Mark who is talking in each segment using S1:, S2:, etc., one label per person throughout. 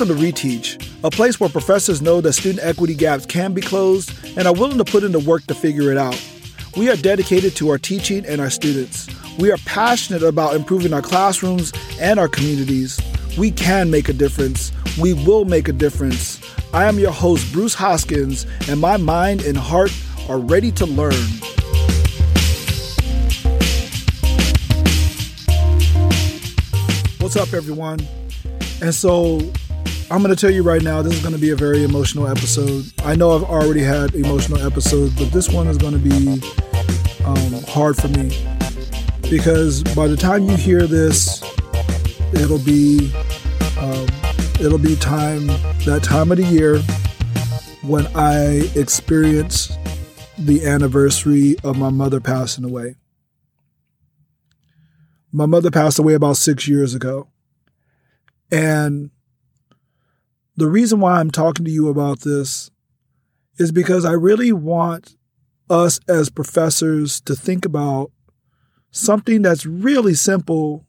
S1: Welcome to Reteach, a place where professors know that student equity gaps can be closed and are willing to put in the work to figure it out. We are dedicated to our teaching and our students. We are passionate about improving our classrooms and our communities. We can make a difference. We will make a difference. I am your host, Bruce Hoskins, and my mind and heart are ready to learn. What's up, everyone? And so I'm going to tell you right now, this is going to be a very emotional episode. I know I've already had emotional episodes, but this one is going to be um, hard for me because by the time you hear this, it'll be um, it'll be time that time of the year when I experience the anniversary of my mother passing away. My mother passed away about six years ago. And the reason why I'm talking to you about this is because I really want us as professors to think about something that's really simple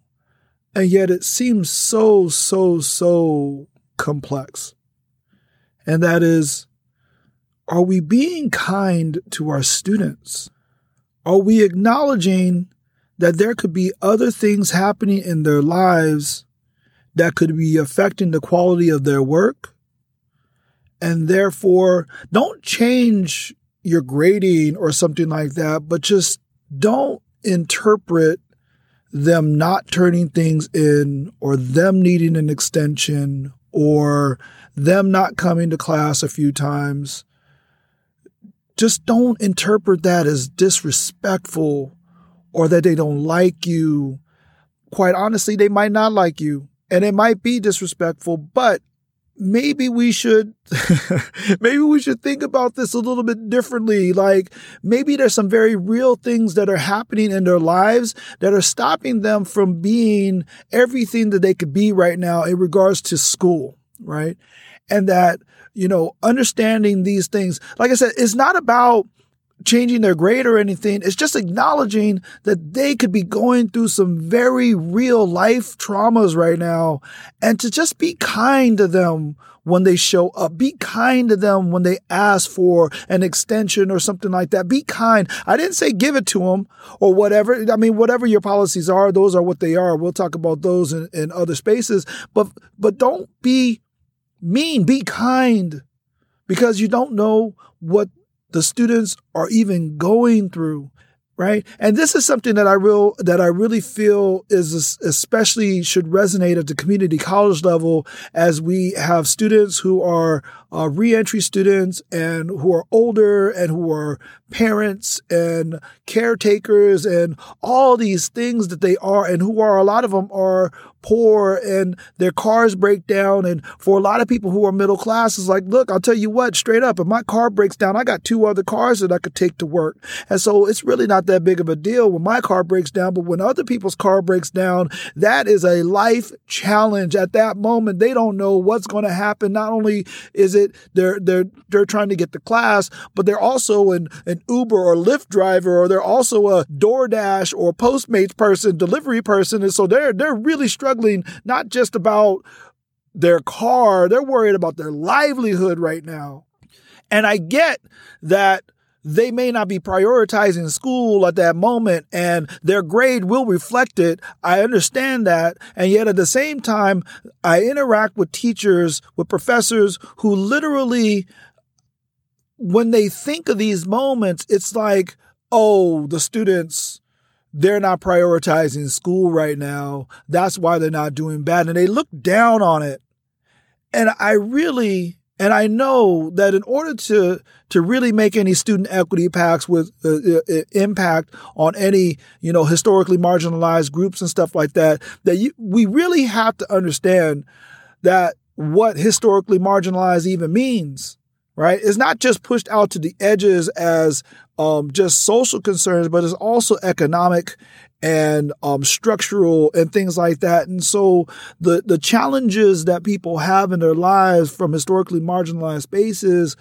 S1: and yet it seems so, so, so complex. And that is, are we being kind to our students? Are we acknowledging that there could be other things happening in their lives that could be affecting the quality of their work. And therefore, don't change your grading or something like that, but just don't interpret them not turning things in or them needing an extension or them not coming to class a few times. Just don't interpret that as disrespectful or that they don't like you. Quite honestly, they might not like you and it might be disrespectful, but maybe we should maybe we should think about this a little bit differently. Like maybe there's some very real things that are happening in their lives that are stopping them from being everything that they could be right now in regards to school right? And that you know understanding these things. Like i said it's not about changing their grade or anything. It's just acknowledging that they could be going through some very real life traumas right now and to just be kind to them when they show up. Be kind to them when they ask for an extension or something like that. Be kind. I didn't say give it to them or whatever. I mean, whatever your policies are, those are what they are. We'll talk about those in, in other spaces, but, but don't be mean. Be kind because you don't know what the students are even going through right? And this is something that i real that i really feel is especially should resonate at the community college level as we have students who are uh, reentry students and who are older and who are parents and caretakers and all these things that they are and who are a lot of them are poor and their cars break down. And for a lot of people who are middle class, it's like, look, I'll tell you what, straight up, if my car breaks down, I got two other cars that I could take to work. And so it's really not that big of a deal when my car breaks down. But when other people's car breaks down, that is a life challenge. At that moment, they don't know what's going to happen. Not only is it they're they're they're trying to get to class, but they're also an, an Uber or Lyft driver, or they're also a DoorDash or Postmates person, delivery person. And so they're they're really struggling struggling not just about their car, they're worried about their livelihood right now. And I get that they may not be prioritizing school at that moment and their grade will reflect it. I understand that. And yet at the same time, I interact with teachers, with professors who literally, when they think of these moments, it's like, oh, the students they're not prioritizing school right now. That's why they're not doing bad. And they look down on it. And I really, and I know that in order to, to really make any student equity packs with uh, uh, uh, impact on any, you know, historically marginalized groups and stuff like that, that you, we really have to understand that what historically marginalized even means right? It's not just pushed out to the edges as um, just social concerns, but it's also economic and um, structural and things like that. And so the the challenges that people have in their lives from historically marginalized spaces,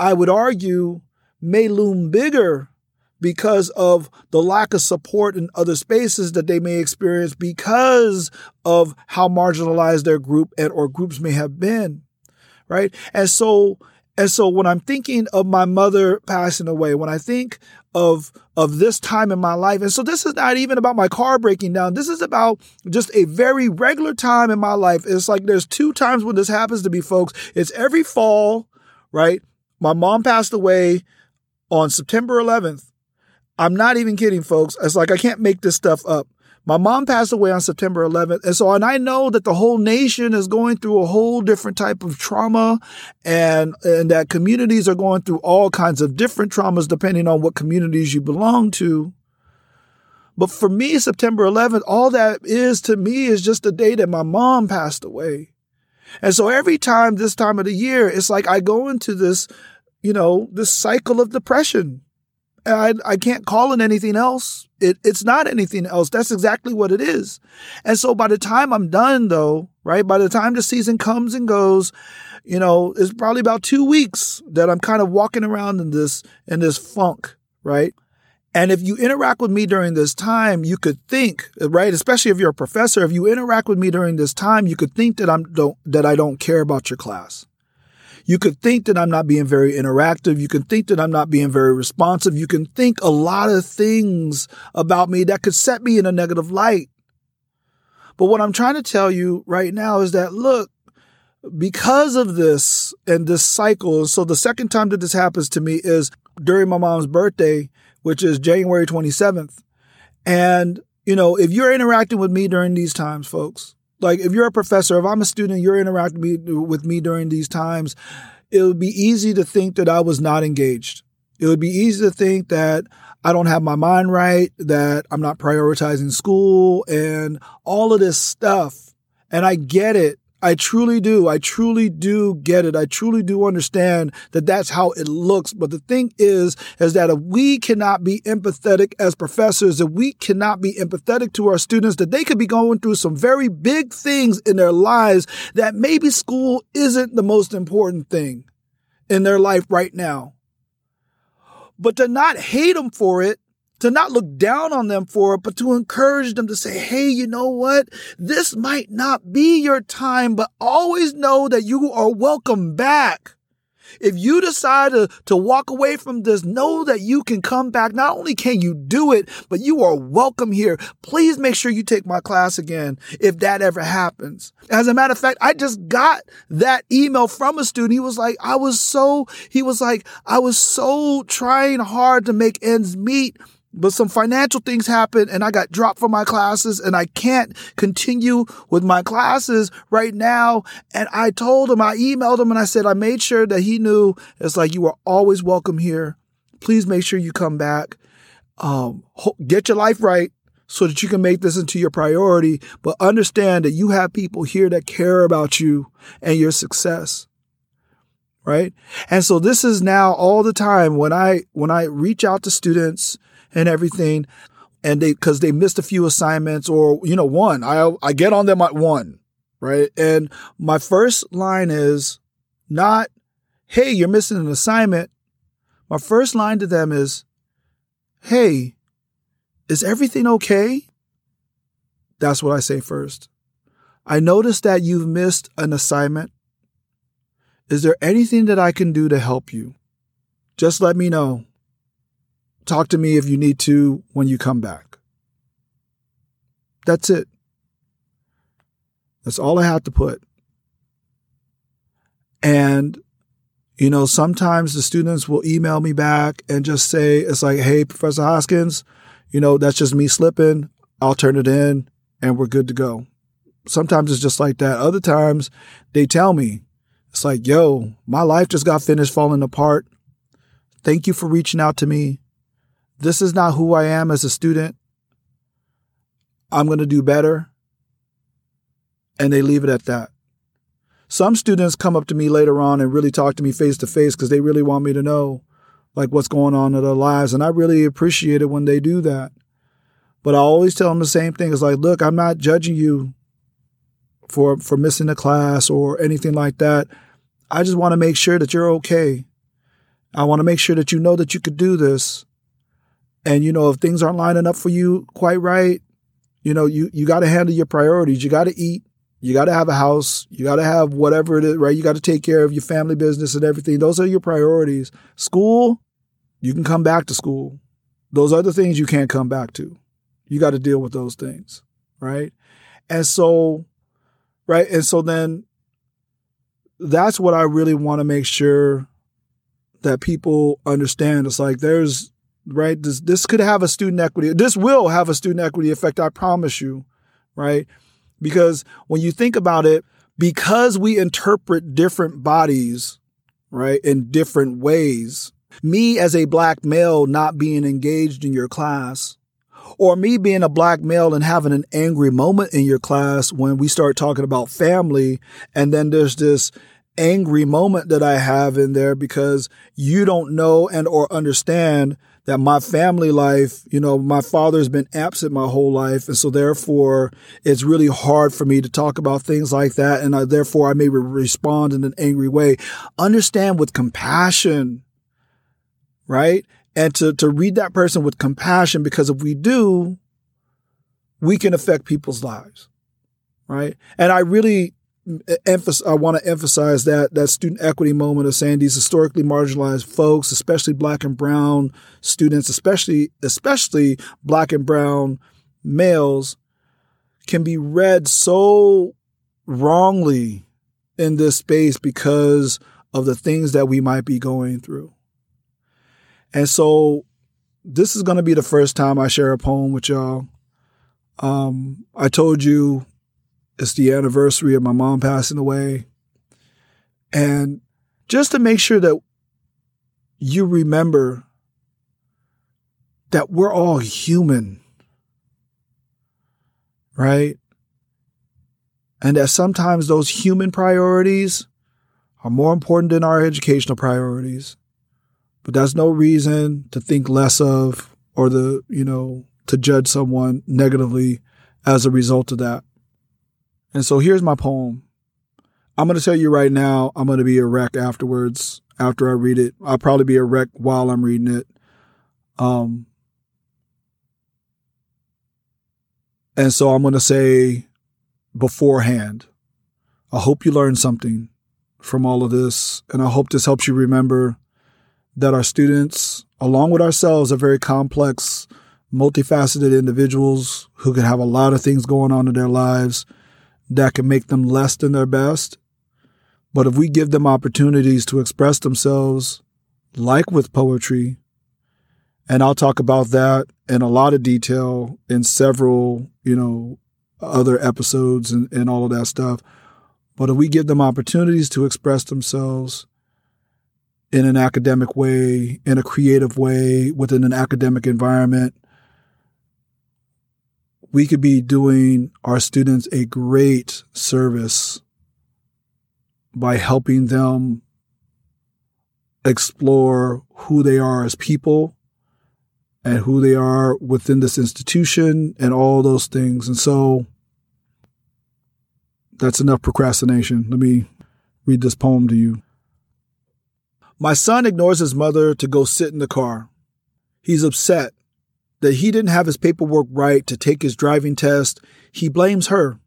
S1: I would argue, may loom bigger because of the lack of support in other spaces that they may experience because of how marginalized their group and or groups may have been right and so and so when i'm thinking of my mother passing away when i think of of this time in my life and so this is not even about my car breaking down. This is about just a very regular time in my life. It's like there's two times when this happens to me folks. It's every fall right? My mom passed away on september 11th I'm not even kidding, folks. It's like I can't make this stuff up. My mom passed away on September 11th. And so, and I know that the whole nation is going through a whole different type of trauma and, and that communities are going through all kinds of different traumas depending on what communities you belong to. But for me, September 11th, all that is to me is just the day that my mom passed away. And so every time this time of the year, it's like I go into this, you know, this cycle of depression I, I can't call it anything else. It, it's not anything else. That's exactly what it is. And so by the time I'm done, though, right, by the time the season comes and goes, you know, it's probably about two weeks that I'm kind of walking around in this in this funk, right? And if you interact with me during this time, you could think, right? Especially if you're a professor, if you interact with me during this time, you could think that I'm don't that I don't care about your class. You could think that I'm not being very interactive. You can think that I'm not being very responsive. You can think a lot of things about me that could set me in a negative light. But what I'm trying to tell you right now is that look, because of this and this cycle, so the second time that this happens to me is during my mom's birthday, which is January 27th. And, you know, if you're interacting with me during these times, folks, like if you're a professor, if I'm a student, you're interacting with me during these times, it would be easy to think that I was not engaged. It would be easy to think that I don't have my mind right, that I'm not prioritizing school and all of this stuff. And I get it. I truly do. I truly do get it. I truly do understand that that's how it looks. But the thing is, is that if we cannot be empathetic as professors, if we cannot be empathetic to our students, that they could be going through some very big things in their lives that maybe school isn't the most important thing in their life right now. But to not hate them for it to not look down on them for it, but to encourage them to say, Hey, you know what? This might not be your time, but always know that you are welcome back. If you decide to, to walk away from this, know that you can come back. Not only can you do it, but you are welcome here. Please make sure you take my class again if that ever happens. As a matter of fact, I just got that email from a student. He was like, I was so, he was like, I was so trying hard to make ends meet but some financial things happened and I got dropped from my classes and I can't continue with my classes right now. And I told him, I emailed him and I said, I made sure that he knew it's like you are always welcome here. Please make sure you come back. Um, get your life right so that you can make this into your priority, but understand that you have people here that care about you and your success right and so this is now all the time when i when i reach out to students and everything. And they, cause they missed a few assignments or, you know, one, I, I get on them at one, right? And my first line is not, Hey, you're missing an assignment. My first line to them is, Hey, is everything okay? That's what I say first. I noticed that you've missed an assignment. Is there anything that I can do to help you? Just let me know. Talk to me if you need to when you come back. That's it. That's all I have to put. And, you know, sometimes the students will email me back and just say, it's like, hey, Professor Hoskins, you know, that's just me slipping. I'll turn it in and we're good to go. Sometimes it's just like that. Other times they tell me, it's like, yo, my life just got finished falling apart. Thank you for reaching out to me. This is not who I am as a student. I'm going to do better. And they leave it at that. Some students come up to me later on and really talk to me face to face because they really want me to know like what's going on in their lives. And I really appreciate it when they do that. But I always tell them the same thing. It's like, look, I'm not judging you for for missing a class or anything like that. I just want to make sure that you're okay. I want to make sure that you know that you could do this And you know, if things aren't lining up for you quite right, you know, you you got to handle your priorities. You got to eat. You got to have a house. You got to have whatever it is, right? You got to take care of your family business and everything. Those are your priorities. School, you can come back to school. Those other things you can't come back to. You got to deal with those things, right? And so, right? And so then that's what I really want to make sure that people understand. It's like there's right this this could have a student equity. This will have a student equity effect. I promise you, right? Because when you think about it, because we interpret different bodies, right, in different ways. Me as a black male not being engaged in your class, or me being a black male and having an angry moment in your class when we start talking about family, and then there's this angry moment that I have in there because you don't know and or understand that my family life, you know, my father's been absent my whole life. And so therefore it's really hard for me to talk about things like that. And I, therefore I may respond in an angry way. Understand with compassion, right? And to, to read that person with compassion, because if we do, we can affect people's lives, right? And I really emphasis, I want to emphasize that that student equity moment of saying these historically marginalized folks, especially black and brown students, especially especially black and brown males, can be read so wrongly in this space because of the things that we might be going through. And so this is going to be the first time I share a poem with y'all. Um, I told you it's the anniversary of my mom passing away. And just to make sure that you remember that we're all human, right? And that sometimes those human priorities are more important than our educational priorities. But that's no reason to think less of or the, you know, to judge someone negatively as a result of that. And so here's my poem. I'm going to tell you right now, I'm going to be a wreck afterwards, after I read it. I'll probably be a wreck while I'm reading it. Um, and so I'm going to say beforehand, I hope you learned something from all of this. And I hope this helps you remember that our students, along with ourselves, are very complex, multifaceted individuals who could have a lot of things going on in their lives that can make them less than their best. But if we give them opportunities to express themselves, like with poetry, and I'll talk about that in a lot of detail in several, you know, other episodes and, and all of that stuff. But if we give them opportunities to express themselves in an academic way, in a creative way, within an academic environment, we could be doing our students a great service by helping them explore who they are as people and who they are within this institution and all those things. And so that's enough procrastination. Let me read this poem to you. My son ignores his mother to go sit in the car. He's upset that he didn't have his paperwork right to take his driving test, he blames her.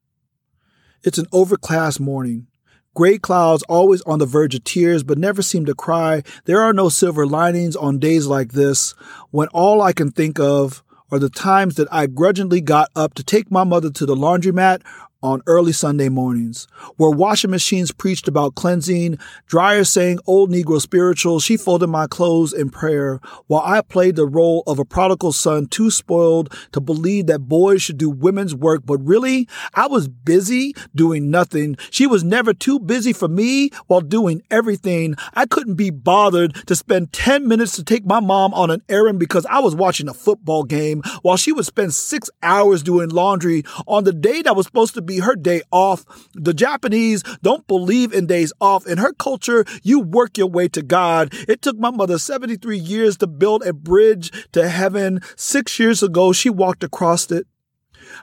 S1: It's an overcast morning. Gray clouds always on the verge of tears, but never seem to cry. There are no silver linings on days like this, when all I can think of are the times that I grudgingly got up to take my mother to the laundromat on early Sunday mornings, where washing machines preached about cleansing, dryers sang old Negro spirituals, she folded my clothes in prayer, while I played the role of a prodigal son too spoiled to believe that boys should do women's work. But really, I was busy doing nothing. She was never too busy for me while doing everything. I couldn't be bothered to spend 10 minutes to take my mom on an errand because I was watching a football game while she would spend six hours doing laundry on the day that was supposed to be be her day off. The Japanese don't believe in days off. In her culture, you work your way to God. It took my mother 73 years to build a bridge to heaven. Six years ago, she walked across it.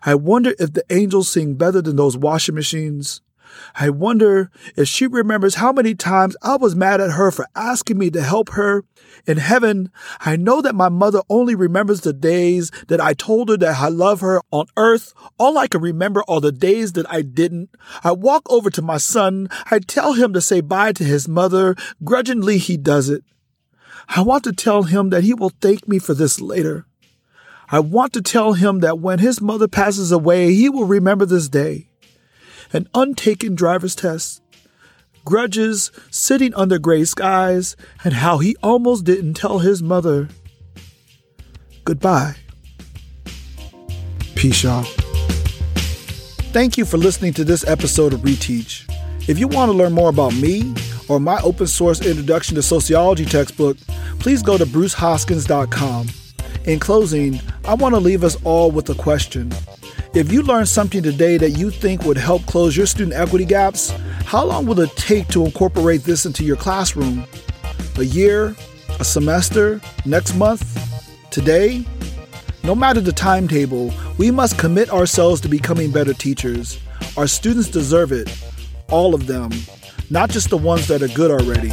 S1: I wonder if the angels sing better than those washing machines. I wonder if she remembers how many times I was mad at her for asking me to help her. In heaven, I know that my mother only remembers the days that I told her that I love her. On earth, all I can remember are the days that I didn't. I walk over to my son. I tell him to say bye to his mother. Grudgingly, he does it. I want to tell him that he will thank me for this later. I want to tell him that when his mother passes away, he will remember this day. An untaken driver's test, grudges sitting under gray skies, and how he almost didn't tell his mother goodbye. Peace, y'all. Thank you for listening to this episode of Reteach. If you want to learn more about me or my open source introduction to sociology textbook, please go to brucehoskins.com. In closing, I want to leave us all with a question. If you learned something today that you think would help close your student equity gaps, how long will it take to incorporate this into your classroom? A year? A semester? Next month? Today? No matter the timetable, we must commit ourselves to becoming better teachers. Our students deserve it. All of them, not just the ones that are good already.